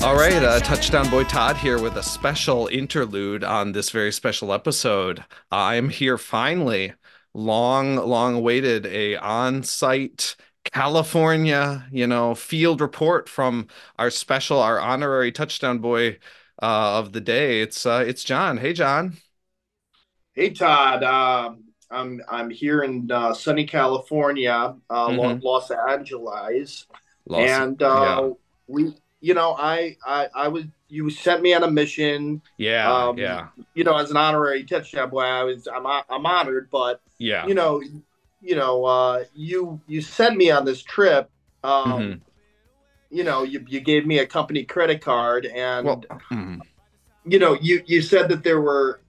All right, uh, Touchdown Boy Todd here with a special interlude on this very special episode. I'm here finally, long, long awaited, a on-site California, you know, field report from our special, our honorary Touchdown Boy uh, of the day. It's uh, it's Jon. Hey, Jon. Hey, Todd. Um, I'm I'm here in uh, sunny California, uh, Mhm. Los Angeles, Los- and uh, we, you know, I, I I was you sent me on a mission. yeah, yeah, um, yeah, You know, as an honorary touchdown boy, I was I'm I'm honored, but yeah. you know, you know, uh, you you sent me on this trip. Um, Mhm. You know, you you gave me a company credit card, and Well, mhm. you know, you you said that there were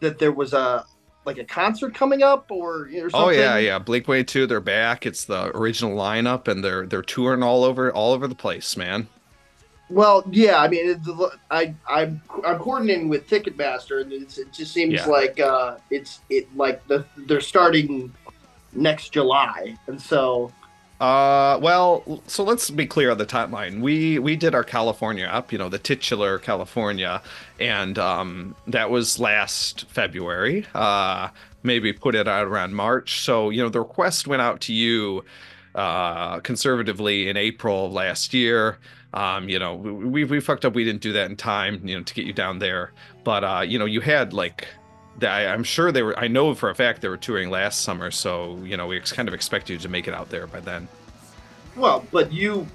that there was a like a concert coming up or, or something. oh yeah, yeah. Blink Way Two, they're back. It's the original lineup, and they're they're touring all over all over the place, man. Well, yeah, I mean, it's, I I'm I'm coordinating with Ticketmaster, and it's, it just seems Yeah. like uh, it's it like the they're starting next July, and so Uh, well, so let's be clear on the timeline. We we did our California up, you know, the titular California, and um, that was last February. Uh, maybe put it out around March. So you know, the request went out to you, uh, conservatively in April of last year. Um, you know, we, we we fucked up. We didn't do that in time, you know, to get you down there. But uh, you know, you had like. the- I, I'm sure they were. I know for a fact they were touring last summer, so you know we ex- kind of expect you to make it out there by then. well, but you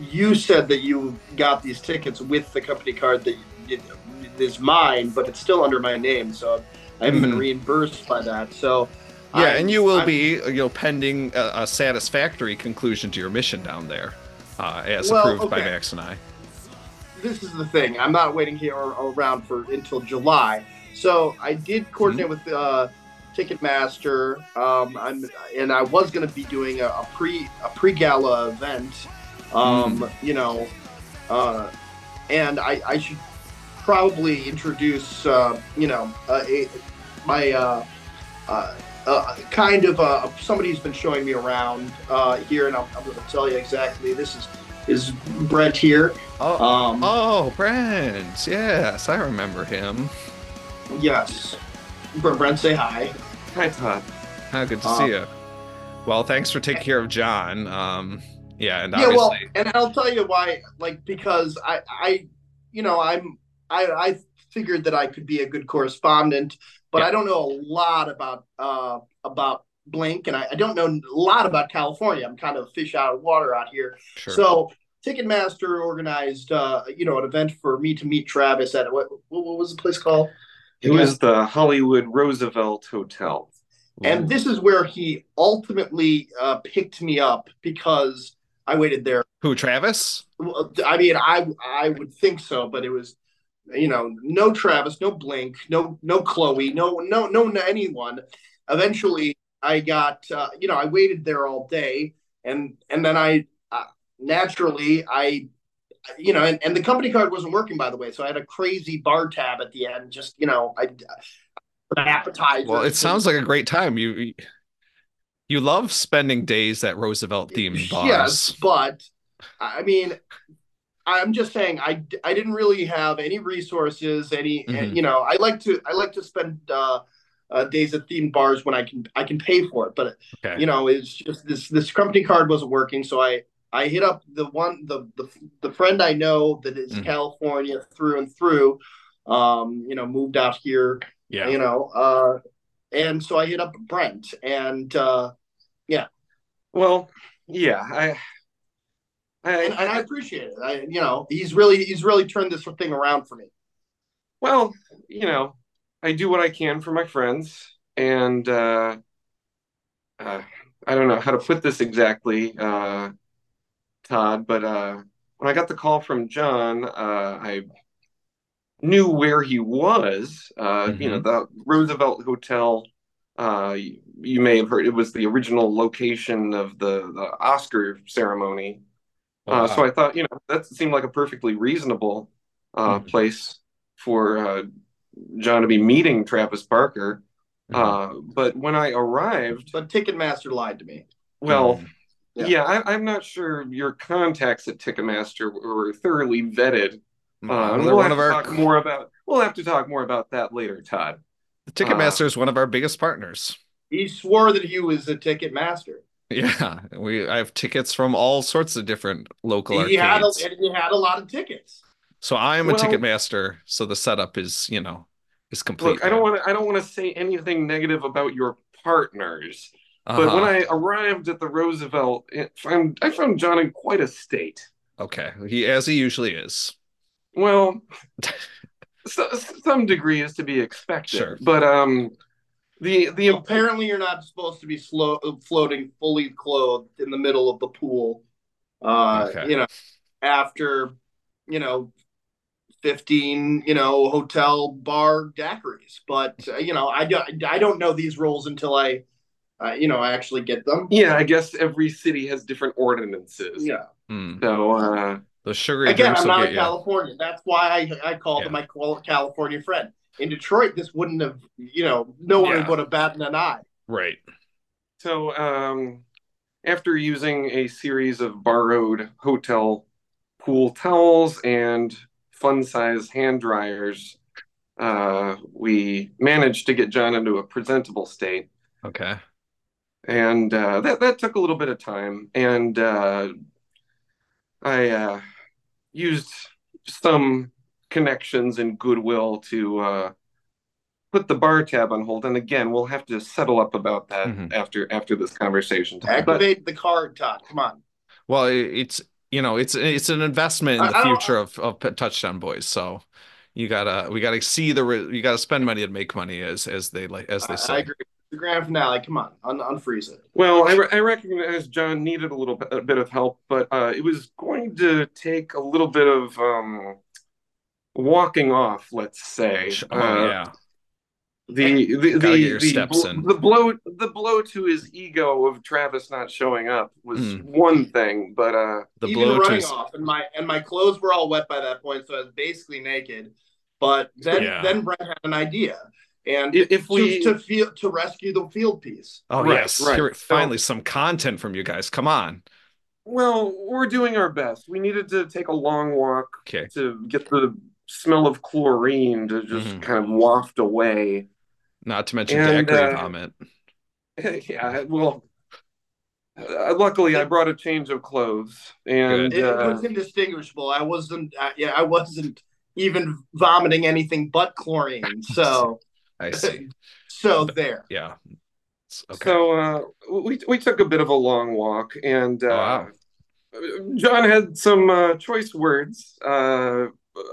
you said that you got these tickets with the company card that you, is mine, but it's still under my name, so I haven't been Mhm. reimbursed by that. So Yeah, I'm- and you will I'm- be, you know, pending a, a satisfactory conclusion to your mission down there, uh, as Well, approved by. Max and I. this is the thing. I'm not waiting here around for until July. So I did coordinate Mm-hmm. with uh, Ticketmaster. Um, I'm and I was going to be doing a, a pre a pre gala event. Um, Mm. You know, uh, and I, I should probably introduce uh, you know uh, a, my uh, kind of uh, somebody who's been showing me around uh, here, and I'm, I'm going to tell you exactly. This is is Brendt here. Oh, Um, oh, Brendt. Yes, I remember him. Yes. Br- Brendt, say hi. Hi, Todd. How good to Uh, see you. Well, thanks for taking care of Jon. Um, yeah, and Yeah, well, and I'll tell you why. Like because I, I, you know, I'm, I, I figured that I could be a good correspondent, but Yeah. I don't know a lot about, uh, about Blink, and I, I don't know a lot about California. I'm kind of a fish out of water out here. sure. So Ticketmaster organized, uh, you know, an event for me to meet Travis at what, what, what was the place called? It was the Hollywood Roosevelt Hotel. And this is where he ultimately uh, picked me up because I waited there who, Travis? Well, I mean, I I would think so, but it was, you know, no Travis, no Blink, no no Chloe, no no no, no anyone. Eventually, I got, uh, you know, I waited there all day, and and then I uh, naturally I, you know, and, and the company card wasn't working by the way, so I had a crazy bar tab at the end. Just you know, I an appetizer. Well, it sounds like a great time. You you love spending days at Roosevelt themed bars. Yes, but I mean, I'm just saying I, I didn't really have any resources. Any Mhm. you know I like to I like to spend uh, uh, days at theme bars when I can I can pay for it. But Okay. you know it's just this this company card wasn't working, so I I hit up the one the the, the friend I know that is Mhm. California through and through. Um, you know, moved out here. yeah. You know, uh, and so I hit up Brendt and. Uh, yeah Well, yeah, I, I, and, and I appreciate it. I, you know, he's really he's really turned this thing around for me. well, you know, I do what I can for my friends, and uh, uh, I don't know how to put this exactly, uh, Todd, but uh, when I got the call from Jon, uh, I knew where he was. Uh, You know, the Roosevelt Hotel. Uh, you, you may have heard it was the original location of the the Oscar ceremony. Oh, Uh, so I thought, you know, that seemed like a perfectly reasonable uh, Mhm. place for uh, Jon to be meeting Travis Barker. Mhm. Uh, but when I arrived, But Ticketmaster lied to me. well, Yeah. Yeah, I, I'm not sure your contacts at Ticketmaster were thoroughly vetted. Uh, Uh, and they're we'll one have of to our talk more about. We'll have to talk more about that later, Todd. The Ticketmaster is one of our biggest partners. He swore that he was a ticket master. Yeah, we I have tickets from all sorts of different local He had, a, arcades. he had a lot of tickets. So I am a ticket master, So the setup is, you know, is complete. Look, I don't want to. I don't want to say anything negative about your partners, Uh but when I arrived at the Roosevelt, found I found Jon in quite a state. okay, he as he usually is. Well, so, some degree is to be expected, Sure. but um, the the Apparently, you're not supposed to be slow, floating fully clothed in the middle of the pool. Uh, Okay. You know, after you know, fifteen you know hotel bar daiquiris. But uh, you know, I don't I don't know these rules until I, uh, you know, I actually get them. yeah, I guess every city has different ordinances. Yeah. Hmm. So uh, The sugary Again, I'm not get in you. California. That's why I I called Yeah. him my Cal- California friend. In Detroit, this wouldn't have you know no one Yeah. would have batted an eye. Right. So, um, after using a series of borrowed hotel pool towels and fun size hand dryers, uh, we managed to get Jon into a presentable state. Okay. And uh, that, that took a little bit of time. And uh, I uh, used some connections and goodwill to uh, put the bar tab on hold. And again, we'll have to settle up about that Mhm. after after this conversation. But Activate the card, Todd. Come on. Well, it's you know, it's it's an investment in the future of of touchdown boys. So you gotta we gotta see the re- you gotta spend money to make money as as they like as they I, say. I agree. The grand finale. Come on, Un- unfreeze it. Well, I, re- I recognize Jon needed a little bit, a bit of help, but uh, it was going to take a little bit of um, walking off, let's say. Oh Uh, yeah. The the the, the, bl- the blow the blow to his ego of Travis not showing up was Mm. one thing, but uh, The Even blow running his, off, and my and my clothes were all wet by that point, so I was basically naked. But then Yeah. then Brendt had an idea, and if we to feel to rescue the field piece. Oh Right, yes, right. Here- So- finally some content from you guys. Come on. well, we're doing our best. We needed to take a long walk Okay. to get the smell of chlorine to just Mhm. kind of waft away. Not to mention And, daiquiri uh, vomit. yeah, well, uh, luckily I brought a change of clothes, and It uh, was indistinguishable. I wasn't. Uh, yeah, I wasn't even vomiting anything but chlorine. So I see. so there. Yeah. Okay. so uh, we we took a bit of a long walk, and uh, Oh, wow. Jon had some uh, choice words,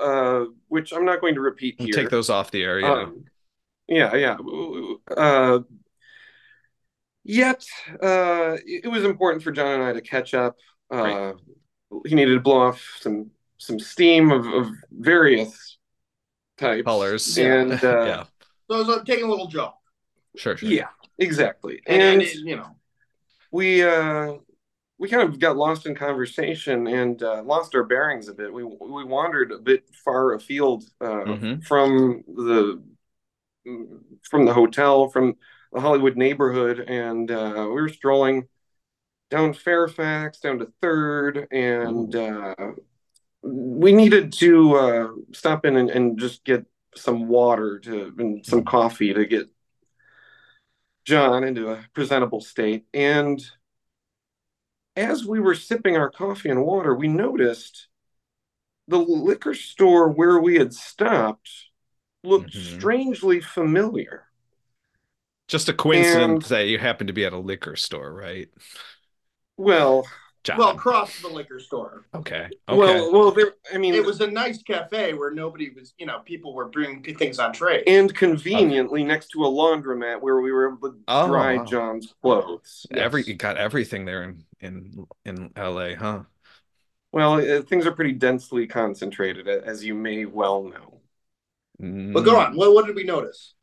uh, which I'm not going to repeat We'll here. take those off the air. Yeah. Um, yeah, yeah. Uh, yet, uh, it was important for Jon and I to catch up. Uh, he needed to blow off some some steam of, of various types, Colors. and uh, yeah. So I was uh, taking a little jog, Sure. Sure. yeah, exactly. and, And, it- you know, we uh, we kind of got lost in conversation and uh, lost our bearings a bit. We we wandered a bit far afield uh, Mhm. from the from the hotel, from the Hollywood neighborhood, and uh, we were strolling down Fairfax, down to Third, and uh, we needed to uh, stop in and, and just get some water to and some coffee to get Jon into a presentable state. And as we were sipping our coffee and water, we noticed the liquor store where we had stopped looked Mhm. strangely familiar. Just a coincidence And- that you happen to be at a liquor store, right? Well, Jon. well, across the liquor store. okay. Okay. well, well. There, I mean, It was a nice cafe where nobody was, you know, people were bringing things on trays. and conveniently next to a laundromat where we were able to Oh, dry wow. Jon's clothes. Every Yes. you got everything there in in in LA, huh? Well, uh, things are pretty densely concentrated, as you may well know. but go on. What, what did we notice?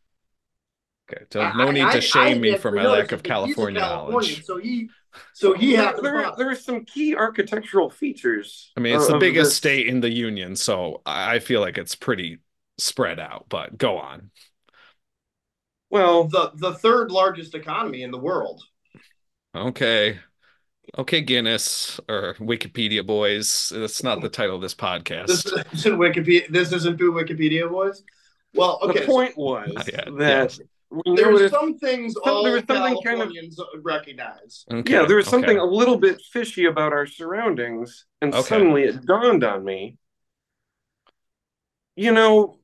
Mm, Okay. So no need I- to shame I me for my lack of that he's a California knowledge. So he, so he there, there, there are some key architectural features. I mean, it's the biggest this- state in the union, so I I feel like it's pretty spread out. But go on. Well, the the third largest economy in the world. Okay. Okay, Guinness or Wikipedia boys. That's not the title of this podcast. This podcast. isn't Wikipedia. This isn't Boo Wikipedia boys. Well, okay. the point was Not yet, that we there was some things Some- all there was something kind of- Californians recognize. Okay, yeah, there was something okay. a little bit fishy about our surroundings, and Okay. suddenly it dawned on me. You know,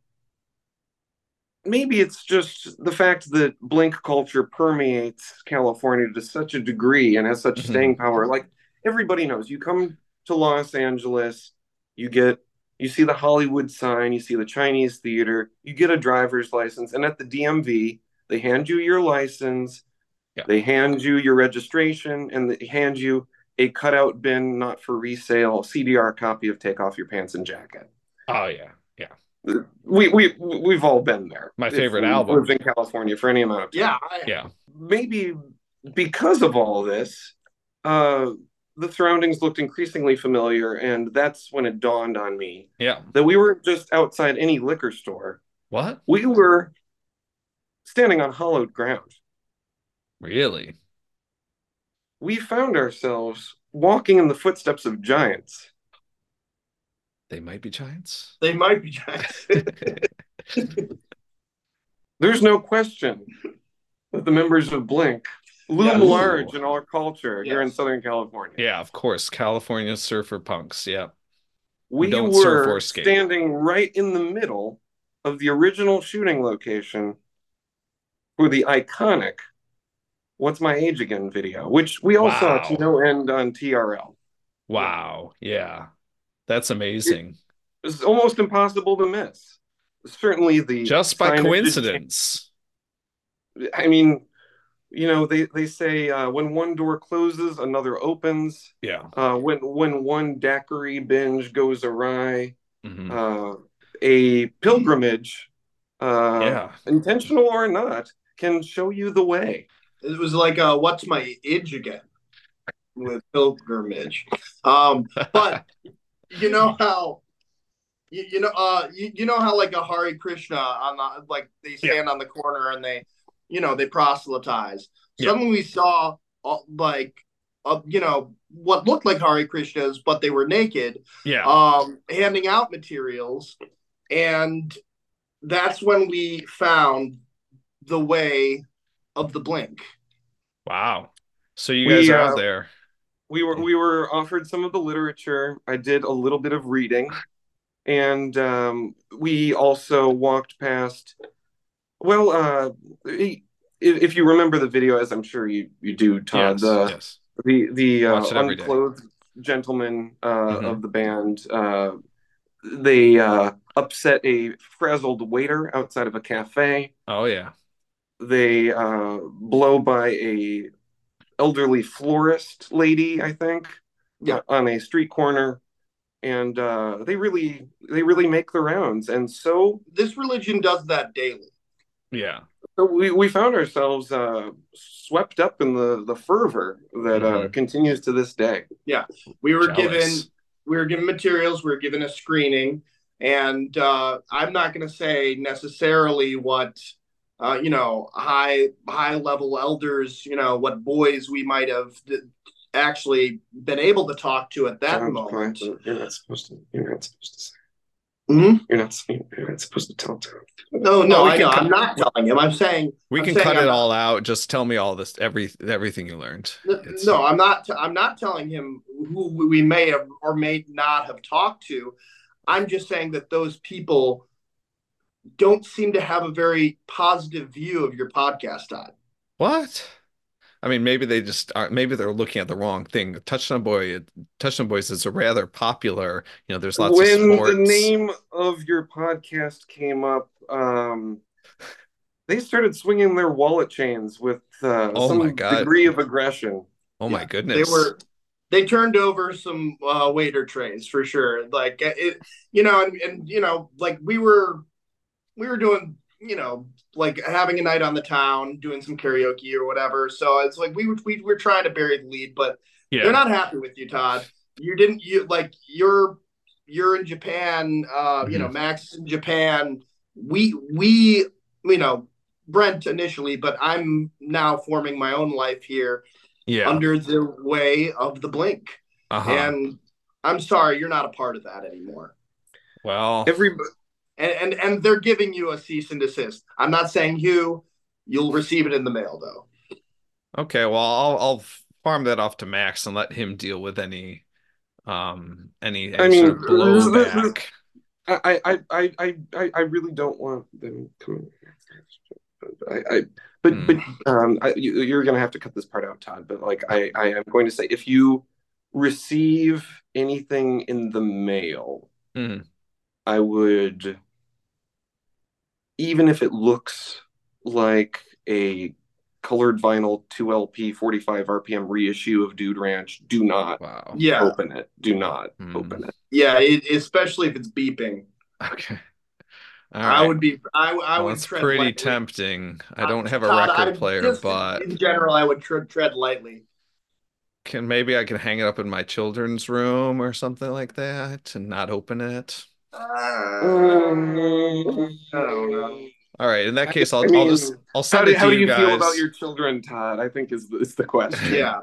maybe it's just the fact that blink culture permeates California to such a degree and has such Mhm. staying power. Like everybody knows, you come to Los Angeles, you get you see the Hollywood sign, you see the Chinese theater, you get a driver's license, and at the DMV, they hand you your license, Yeah. they hand you your registration, and they hand you a cutout bin, not for resale, CDR copy of Take Off Your Pants and Jacket. Oh yeah, yeah. We we we've all been there. My If favorite we album. Lived in California for any amount of time. Yeah, I, Yeah. Maybe because of all this, uh, the surroundings looked increasingly familiar, and that's when it dawned on me Yeah. that we weren't just outside any liquor store. What? We were standing on hollowed ground. Really? We found ourselves walking in the footsteps of giants. They might be giants. they might be giants. There's no question that the members of Blink loom Yes. large in our culture here in Southern California. Yeah, of course. California surfer punks. Yeah. we don't surf were or skate. standing right in the middle of the original shooting location for the iconic What's My Age Again video, which we all saw to no end on TRL. Wow. Yeah. That's amazing. It's almost impossible to miss. Certainly the Just by coincidence. I mean, you know, they, they say uh, when one door closes, another opens. Yeah. Uh, when when one daiquiri binge goes awry, Mhm. uh, a pilgrimage, uh, yeah. intentional or not, can show you the way. it was like, uh, what's my age again? With pilgrimage. Um, but you know how you, you know uh you, you know how like a Hare Krishna on the like they stand on the corner and they you know they proselytize. Yeah. Suddenly we saw uh, like uh, you know what looked like Hare Krishnas, but they were naked, yeah. um, handing out materials, and that's when we found the way of the blink. wow. So you We, guys are uh, out there. We were we were offered some of the literature. I did a little bit of reading, and um, we also walked past. Well, uh, if, if you remember the video, as I'm sure you you do, Todd, yes. the yes. the the uh, Watch it every day. unclothed gentleman uh, Mhm. of the band. Uh, they uh, upset a frazzled waiter outside of a cafe. Oh yeah. They uh, blow by a elderly florist lady, I think, Yeah. on a street corner, and uh, they really they really make the rounds. And so, This religion does that daily. Yeah. so we, we found ourselves uh, swept up in the the fervor that uh, Mhm. continues to this day. Yeah, we were Jealous. given we were given materials, we were given a screening, and uh, I'm not going to say necessarily what uh, you know high high level elders, you know what boys we might have d- actually been able to talk to at that Sounds moment. fine, You're not supposed to. You're not supposed to say. Mhm. You're not. You're not supposed to tell Tom. No, No, no, I know. I'm not telling him. I'm saying We I'm can saying cut I'm it not- all out. Just tell me all this, every everything you learned. It's- No, I'm not. I'm not telling him who we may have or may not have talked to. I'm just saying that those people don't seem to have a very positive view of your podcast, Todd. What? I mean, maybe they just are. Maybe they're looking at the wrong thing. Touchdown Boy, Touchdown Boys is a rather popular. You know, there's lots when of sports. the name of your podcast came up, um, they started swinging their wallet chains with uh, Oh some my God. degree of aggression. oh my goodness. They were they turned over some uh, waiter trays for sure. Like it, you know, and, and you know, like we were we were doing, you know, like having a night on the town, doing some karaoke or whatever. So it's like we were we were trying to bury the lead, but Yeah. they're not happy with you, Todd. You didn't you like you're you're in Japan, uh, you know, Mhm. Max is in Japan. We we you know, Brendt initially, but I'm now forming my own life here. Yeah. under the way of the blink. uh-huh. And I'm sorry, you're not a part of that anymore. well, Every And, and and they're giving you a cease and desist. I'm not saying you. You'll receive it in the mail though. okay. Well, I'll I'll farm that off to Max and let him deal with any um any, I any mean, sort of blowback. I, I, I, I, I, I really don't want them coming. I, I, but, Hmm. but, um, I, you, you're gonna have to cut this part out, Todd. But like, I, I am going to say, if you receive anything in the mail, Mhm. I would, even if it looks like a colored vinyl 2LP 45 RPM reissue of Dude Ranch, do not Wow. Yeah, open it. Do not Hmm. open it. yeah. It, especially if it's beeping. Okay. All I would be. I, I Well, would. that's tread pretty lightly. tempting. I don't have a Todd, record I- player, just but in general, I would tread, tread lightly. can maybe I can hang it up in my children's room or something like that and not open it. I don't know. All right. In that case, I'll I I'll just I'll How send do, it to how do you you feel about your children, Todd? I think is the, is the question. Yeah.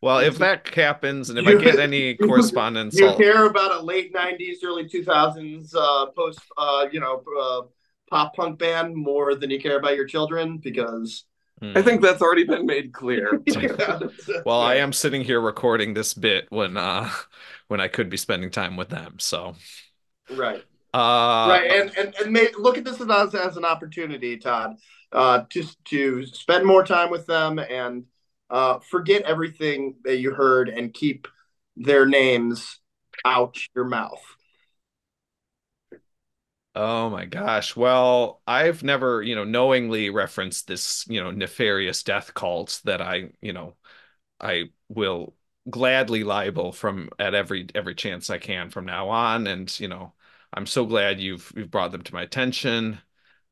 Well, if that happens, and if You- I get any correspondence, you I'll, care about a late '90s, early 2000s uh, post, uh, you know, uh, pop punk band more than you care about your children? Because Hmm. I think that's already been made clear. Well, I am sitting here recording this bit when uh when I could be spending time with them. So, right, uh, right, and and and may, look at this as as an opportunity, Todd, uh, to to spend more time with them and uh, forget everything that you heard and keep their names out your mouth. Oh my gosh. Well, I've never, you know, knowingly referenced this, you know, nefarious death cult that I, you know, I will gladly libel from at every every chance I can from now on. And, you know, I'm so glad you've you've brought them to my attention.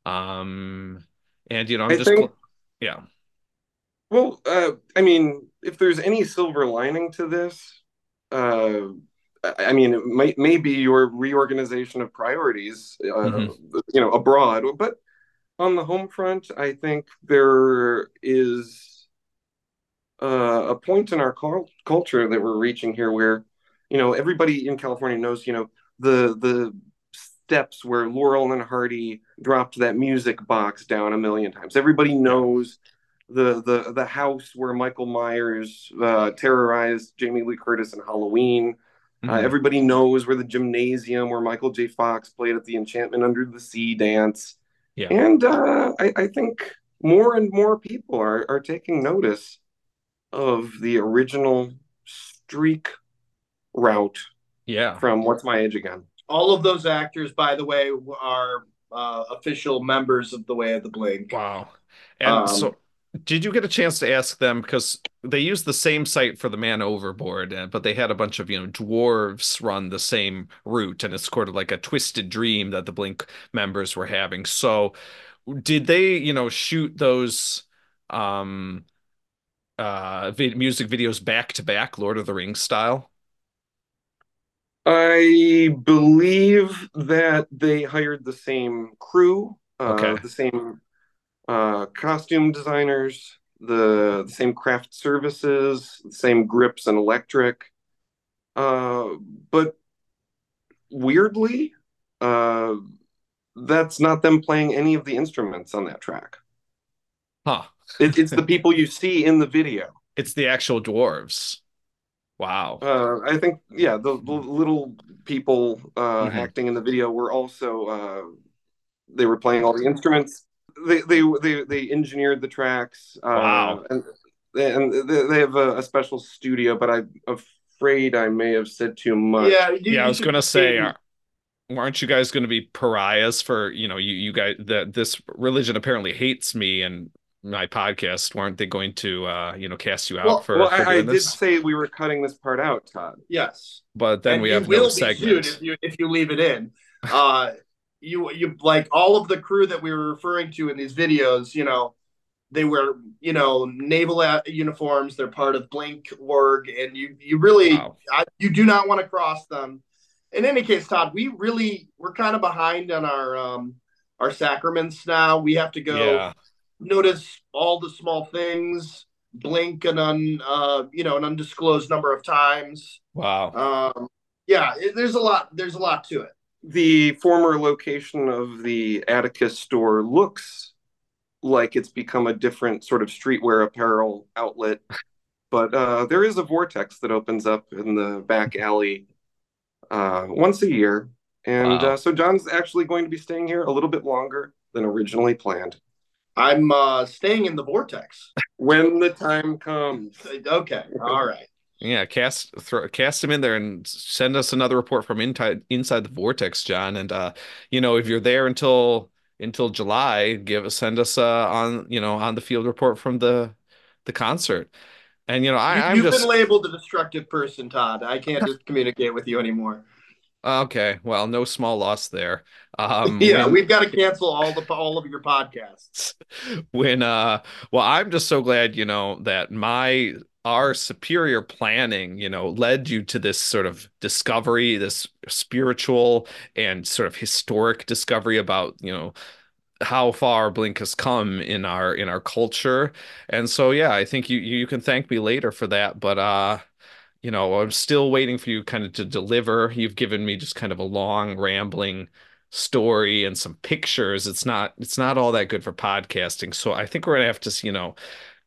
Um, and you know, I'm I just think- yeah. Well, uh, I mean, if there's any silver lining to this, uh, I mean, it might maybe your reorganization of priorities, uh, Mhm. you know, abroad. But on the home front, I think there is uh, a point in our cul- culture that we're reaching here where, you know, everybody in California knows, you know, the the steps where Laurel and Hardy dropped that music box down a million times. Everybody knows the the the house where Michael Myers uh, terrorized Jamie Lee Curtis in Halloween. Uh, Mhm. everybody knows where the gymnasium where Michael J. Fox played at the Enchantment Under the Sea dance. Yeah. And uh, I, I think more and more people are, are taking notice of the original streak route Yeah. from What's My Age Again. All of those actors, by the way, are uh, official members of the Way of the Blink. Wow. And Um, so did you get a chance to ask them because they used the same site for the man overboard, uh, but they had a bunch of, you know, dwarves run the same route and it's sort of like a twisted dream that the Blink members were having. So did they, you know, shoot those um uh music videos back to back, Lord of the Rings style? I believe that they hired the same crew, uh, Okay. the same uh, costume designers, the, the same craft services, the same grips and electric. Uh, but weirdly, uh, that's not them playing any of the instruments on that track. Huh. It, it's the people you see in the video. It's the actual dwarves. Wow. Uh, I think, yeah, the, the little people uh, Mhm. acting in the video were also uh, they were playing all the instruments. They they they, they engineered the tracks. Uh, Wow. And and they, they have a, a special studio, but I'm afraid I may have said too much. Yeah, you- Yeah, I was gonna say, see- are, aren't you guys gonna be pariahs for, you know, you you guys that this religion apparently hates me and my podcast. Weren't they going to, uh, you know, cast you out Well- for, Well, for I, I doing did say we were cutting this part out, Todd. yes. But then And we have will no be segment. if you if you leave it in. Uh, you you like all of the crew that we were referring to in these videos. You know, they wear you know naval a- uniforms. They're part of Blink org, and you you really Wow. I, you do not want to cross them. In any case, Todd, we really we're kind of behind on our um our sacraments now. We have to go Yeah. Notice all the small things Blink an un, uh, you know, an undisclosed number of times. Wow. Um, yeah, it, there's a lot. There's a lot to it. The former location of the Atticus store looks like it's become a different sort of streetwear apparel outlet. But uh, there is a vortex that opens up in the back alley uh, once a year. And Wow. uh, so Jon's actually going to be staying here a little bit longer than originally planned. I'm uh, staying in the vortex. When the time comes. Okay, all right. Yeah, cast throw, cast him in there and send us another report from inside inside the vortex, Jon. And uh, you know, if you're there until until July, give us send us uh on you know on the field report from the the concert. And you know, I, you, I'm you've just been labeled a destructive person, Todd. I can't just communicate with you anymore. Okay. Well, no small loss there. Um, yeah, when- we've got to cancel all the all of your podcasts. when uh well i'm just so glad you know that my our superior planning you know led you to this sort of discovery this spiritual and sort of historic discovery about you know how far blink has come in our in our culture and so yeah i think you you can thank me later for that but uh you know i'm still waiting for you kind of to deliver. You've given me just kind of a long rambling story and some pictures. It's not it's not all that good for podcasting. So i think we're gonna have to you know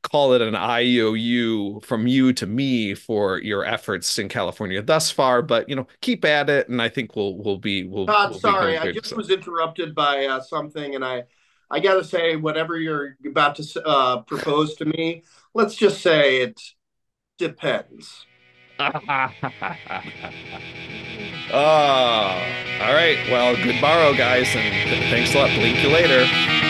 call it an iou from you to me for your efforts in california thus far. But you know keep at it and i think we'll we'll be we'll, Todd, we'll sorry, I just So- was interrupted by uh, something, and I, I got to say, whatever you're about to uh, propose to me, let's just say it depends. Oh, all right. Well, good borrow, guys, and thanks a lot. Blink you later.